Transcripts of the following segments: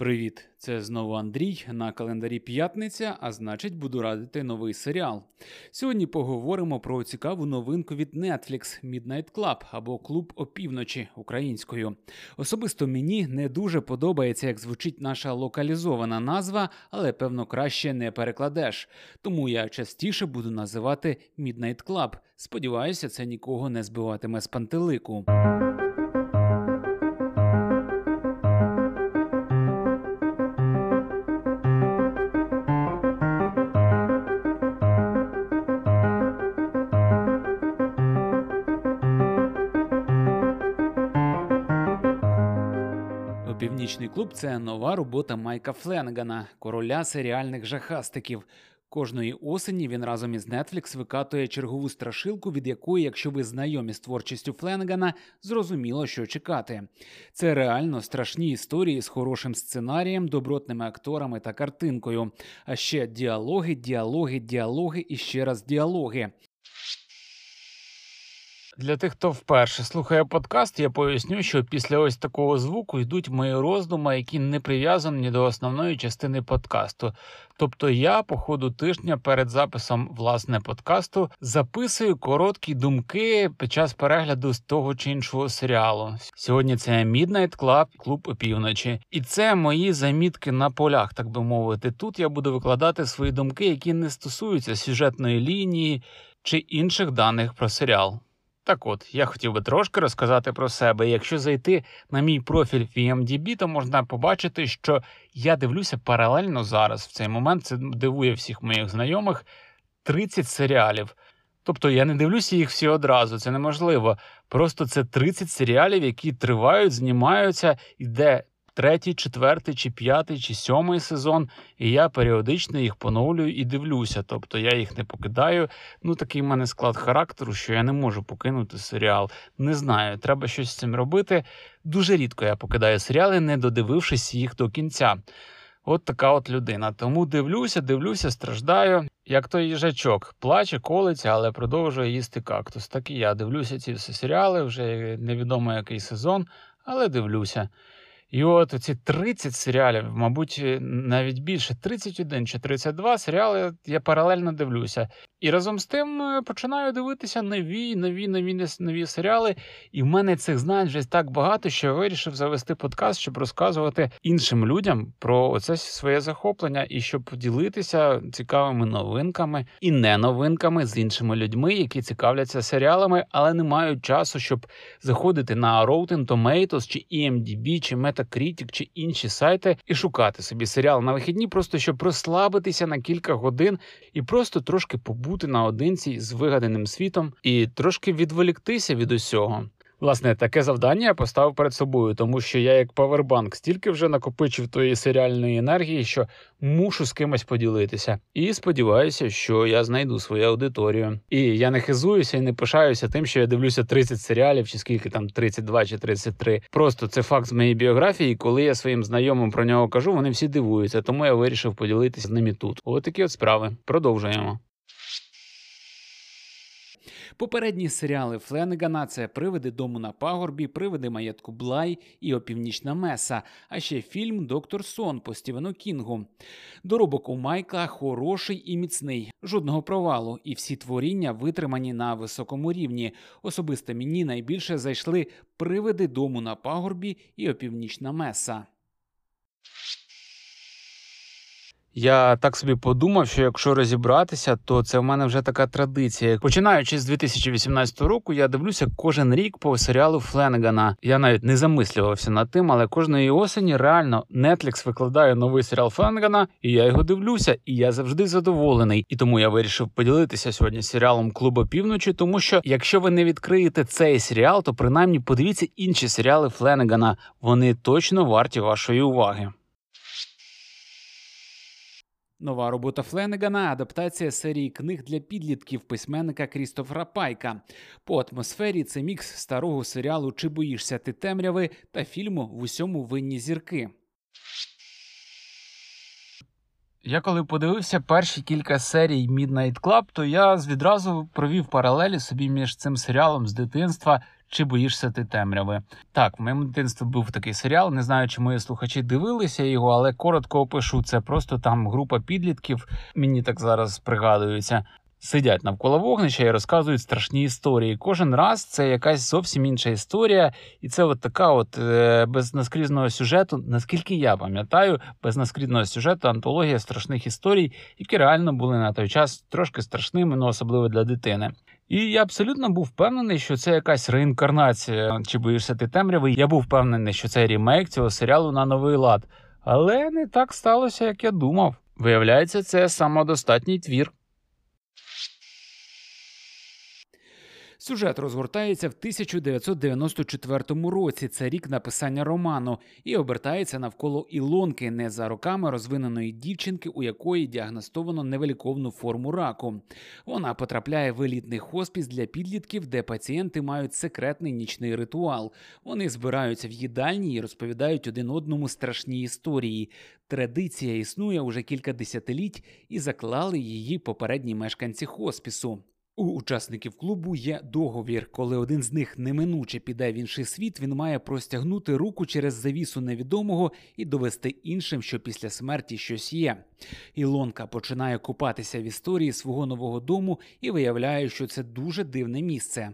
Привіт, це знову Андрій на календарі п'ятниця, а значить, буду радити новий серіал. Сьогодні поговоримо про цікаву новинку від Netflix Midnight Club або Клуб опівночі українською. Особисто мені не дуже подобається, як звучить наша локалізована назва, але певно краще не перекладеш. Тому я частіше буду називати Midnight Club. Сподіваюся, це нікого не збиватиме з пантелику. Північний клуб це нова робота Майка Фленгана, короля серіальних жахастиків. Кожної осені він разом із Netflix викатує чергову страшилку, від якої, якщо ви знайомі з творчістю Фленгана, зрозуміло, що чекати. Це реально страшні історії з хорошим сценарієм, добротними акторами та картинкою. А ще діалоги, діалоги, діалоги і ще раз діалоги. Для тих, хто вперше слухає подкаст, я поясню, що після ось такого звуку йдуть мої роздуми, які не прив'язані до основної частини подкасту. Тобто я по ходу тижня перед записом власне подкасту записую короткі думки під час перегляду з того чи іншого серіалу. Сьогодні це Midnight Club, клуб опівночі, і це мої замітки на полях, так би мовити. Тут я буду викладати свої думки, які не стосуються сюжетної лінії чи інших даних про серіал. Так от, я хотів би трошки розказати про себе. Якщо зайти на мій профіль в IMDb, то можна побачити, що я дивлюся паралельно зараз. В цей момент це дивує всіх моїх знайомих 30 серіалів. Тобто я не дивлюся їх всі одразу, це неможливо. Просто це 30 серіалів, які тривають, знімаються, іде третій, четвертий, чи п'ятий, чи сьомий сезон, і я періодично їх поновлюю і дивлюся. Тобто я їх не покидаю. Ну такий в мене склад характеру, що я не можу покинути серіал. Не знаю, треба щось з цим робити. Дуже рідко я покидаю серіали, не додивившись їх до кінця. От така от людина. Тому дивлюся, дивлюся, страждаю. Як той їжачок плаче, колиться, але продовжує їсти кактус. Так і я дивлюся ці всі серіали, вже невідомо який сезон, але дивлюся. І от ці 30 серіалів, мабуть, навіть більше 31 чи 32 серіали я паралельно дивлюся. І разом з тим е, починаю дивитися нові, нові, нові нові серіали. І в мене цих знань вже так багато, що я вирішив завести подкаст, щоб розказувати іншим людям про оце своє захоплення і щоб поділитися цікавими новинками і не новинками з іншими людьми, які цікавляться серіалами, але не мають часу, щоб заходити на Rotten Tomatoes, чи EMDB, чи Metacritic, чи інші сайти і шукати собі серіал на вихідні, просто щоб розслабитися на кілька годин і просто трошки побути побути наодинці з вигаданим світом і трошки відволіктися від усього. Власне, таке завдання я поставив перед собою, тому що я, як павербанк, стільки вже накопичив тої серіальної енергії, що мушу з кимось поділитися. І сподіваюся, що я знайду свою аудиторію. І я не хизуюся і не пишаюся тим, що я дивлюся 30 серіалів, чи скільки там 32 чи 33. Просто це факт з моєї біографії. Коли я своїм знайомим про нього кажу, вони всі дивуються, тому я вирішив поділитися з ними тут. Ось такі от справи. Продовжуємо. Попередні серіали Фленегана це привиди дому на пагорбі, привиди маєтку Блай і опівнічна Меса, а ще фільм Доктор Сон по Стівену Кінгу. Доробок у Майкла хороший і міцний, жодного провалу, і всі творіння витримані на високому рівні. Особисто мені найбільше зайшли привиди дому на пагорбі і опівнічна Меса. Я так собі подумав, що якщо розібратися, то це в мене вже така традиція. Починаючи з 2018 року, я дивлюся кожен рік по серіалу Фленегана. Я навіть не замислювався над тим, але кожної осені реально Netflix викладає новий серіал Фленегана, і я його дивлюся, і я завжди задоволений. І тому я вирішив поділитися сьогодні серіалом Клуба півночі, тому що якщо ви не відкриєте цей серіал, то принаймні подивіться інші серіали Фленегана. Вони точно варті вашої уваги. Нова робота Фленегана адаптація серії книг для підлітків письменника Крістофера Пайка. По атмосфері це мікс старого серіалу Чи боїшся ти темряви та фільму В усьому винні зірки. Я коли подивився перші кілька серій Midnight Club, то я відразу провів паралелі собі між цим серіалом з дитинства чи боїшся ти темряви? Так, в моєму дитинстві був такий серіал. Не знаю, чи мої слухачі дивилися його, але коротко опишу. Це просто там група підлітків. Мені так зараз пригадується сидять навколо вогнища і розказують страшні історії. Кожен раз це якась зовсім інша історія, і це от така, от е, без наскрізного сюжету, наскільки я пам'ятаю, без наскрізного сюжету антологія страшних історій, які реально були на той час трошки страшними, ну особливо для дитини. І я абсолютно був впевнений, що це якась реінкарнація чи боїшся ти темряви. Я був впевнений, що це рімейк цього серіалу на новий лад. Але не так сталося, як я думав. Виявляється, це самодостатній твір. Сюжет розгортається в 1994 році. Це рік написання роману, і обертається навколо Ілонки, не за роками розвиненої дівчинки, у якої діагностовано невеликовну форму раку. Вона потрапляє в елітний хоспіс для підлітків, де пацієнти мають секретний нічний ритуал. Вони збираються в їдальні і розповідають один одному страшні історії. Традиція існує уже кілька десятиліть і заклали її попередні мешканці хоспісу. У учасників клубу є договір. Коли один з них неминуче піде в інший світ, він має простягнути руку через завісу невідомого і довести іншим, що після смерті щось є. Ілонка починає купатися в історії свого нового дому і виявляє, що це дуже дивне місце.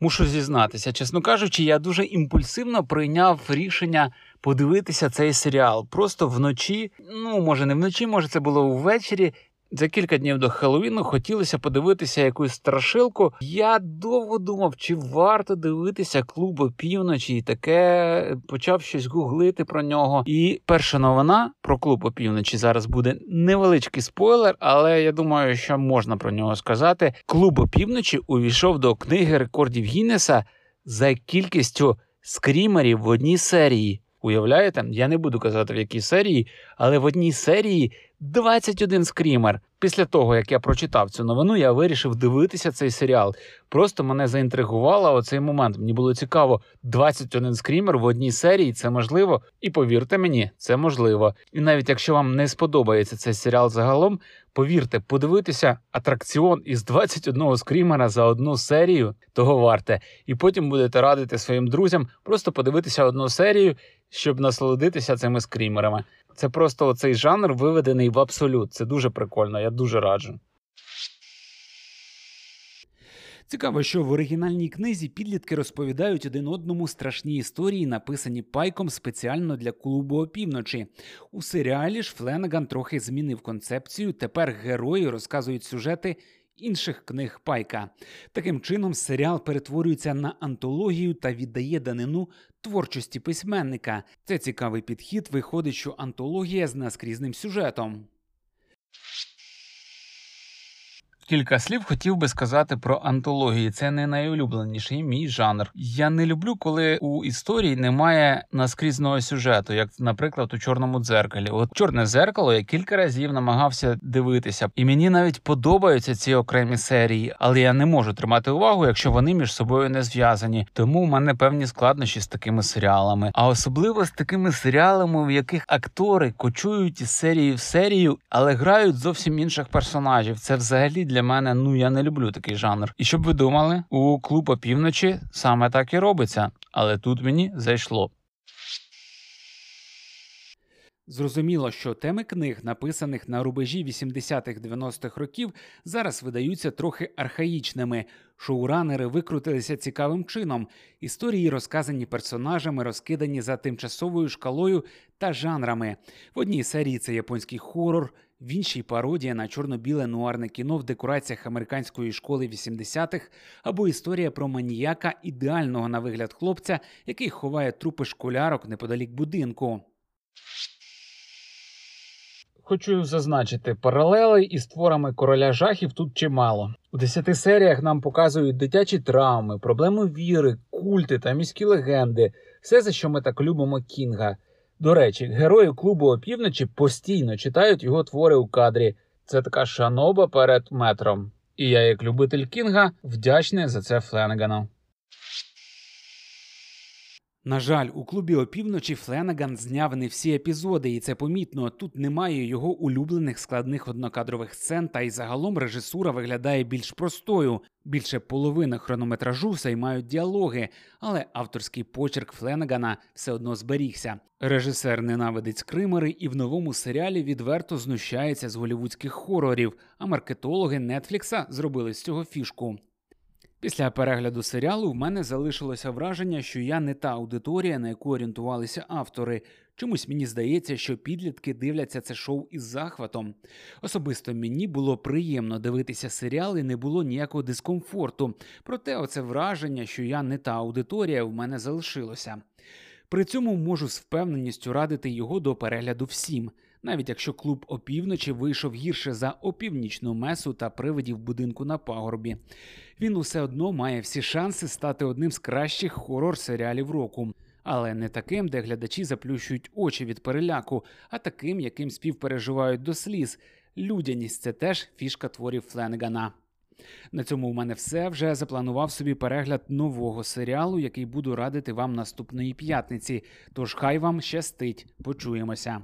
Мушу зізнатися, чесно кажучи, я дуже імпульсивно прийняв рішення подивитися цей серіал. Просто вночі, ну може не вночі, може це було ввечері. За кілька днів до Хеллоуіну хотілося подивитися якусь страшилку. Я довго думав, чи варто дивитися клуб опівночі, і таке почав щось гуглити про нього. І перша новина про клуб опівночі зараз буде невеличкий спойлер, але я думаю, що можна про нього сказати. Клуб опівночі увійшов до книги рекордів Гіннеса за кількістю скрімерів в одній серії. Уявляєте? Я не буду казати в якій серії, але в одній серії 21 скрімер. Після того, як я прочитав цю новину, я вирішив дивитися цей серіал. Просто мене заінтригувало оцей момент. Мені було цікаво, 21 скрімер в одній серії це можливо. І повірте мені, це можливо. І навіть якщо вам не сподобається цей серіал загалом, повірте, подивитися атракціон із 21 скрімера за одну серію, того варте. І потім будете радити своїм друзям просто подивитися одну серію, щоб насолодитися цими скрімерами. Це просто цей жанр виведений в абсолют. Це дуже прикольно, я дуже раджу. Цікаво, що в оригінальній книзі підлітки розповідають один одному страшні історії, написані пайком спеціально для клубу опівночі. У серіалі ж Фленеган трохи змінив концепцію. Тепер герої розказують сюжети інших книг пайка. Таким чином, серіал перетворюється на антологію та віддає данину творчості письменника. Це цікавий підхід. Виходить, що антологія з наскрізним сюжетом. Кілька слів хотів би сказати про антології. Це не найулюбленіший мій жанр. Я не люблю, коли у історії немає наскрізного сюжету, як, наприклад, у чорному дзеркалі. От чорне зеркало я кілька разів намагався дивитися, і мені навіть подобаються ці окремі серії, але я не можу тримати увагу, якщо вони між собою не зв'язані. Тому у мене певні складнощі з такими серіалами, а особливо з такими серіалами, в яких актори кочують із серії в серію, але грають зовсім інших персонажів. Це взагалі для для мене ну я не люблю такий жанр. І щоб ви думали, у клуб опівночі саме так і робиться, але тут мені зайшло. Зрозуміло, що теми книг, написаних на рубежі 80-х-90-х років, зараз видаються трохи архаїчними. Шоуранери викрутилися цікавим чином. Історії розказані персонажами, розкидані за тимчасовою шкалою та жанрами. В одній серії це японський хорор, в іншій пародія на чорно-біле нуарне кіно в декораціях американської школи 80-х або історія про маніяка ідеального на вигляд хлопця, який ховає трупи школярок неподалік будинку. Хочу зазначити, паралелей із творами короля жахів тут чимало. У десяти серіях нам показують дитячі травми, проблеми віри, культи та міські легенди, все за що ми так любимо Кінга. До речі, герої клубу опівночі постійно читають його твори у кадрі. Це така шаноба перед метром. І я, як любитель Кінга, вдячний за це Фленегану. На жаль, у клубі опівночі Фленаган зняв не всі епізоди, і це помітно. Тут немає його улюблених складних однокадрових сцен, та й загалом режисура виглядає більш простою. Більше половини хронометражу займають діалоги, але авторський почерк Фленагана все одно зберігся. Режисер ненавидить скримери і в новому серіалі відверто знущається з голівудських хорорів, а маркетологи Нетфлікса зробили з цього фішку. Після перегляду серіалу в мене залишилося враження, що я не та аудиторія, на яку орієнтувалися автори. Чомусь мені здається, що підлітки дивляться це шоу із захватом. Особисто мені було приємно дивитися серіал і не було ніякого дискомфорту. Проте, оце враження, що я не та аудиторія, в мене залишилося. При цьому можу з впевненістю радити його до перегляду всім, навіть якщо клуб опівночі вийшов гірше за опівнічну месу та привидів будинку на пагорбі. Він усе одно має всі шанси стати одним з кращих хорор серіалів року. Але не таким, де глядачі заплющують очі від переляку, а таким, яким співпереживають до сліз. Людяність це теж фішка творів Фленгана. На цьому у мене все. Вже запланував собі перегляд нового серіалу, який буду радити вам наступної п'ятниці. Тож хай вам щастить. Почуємося.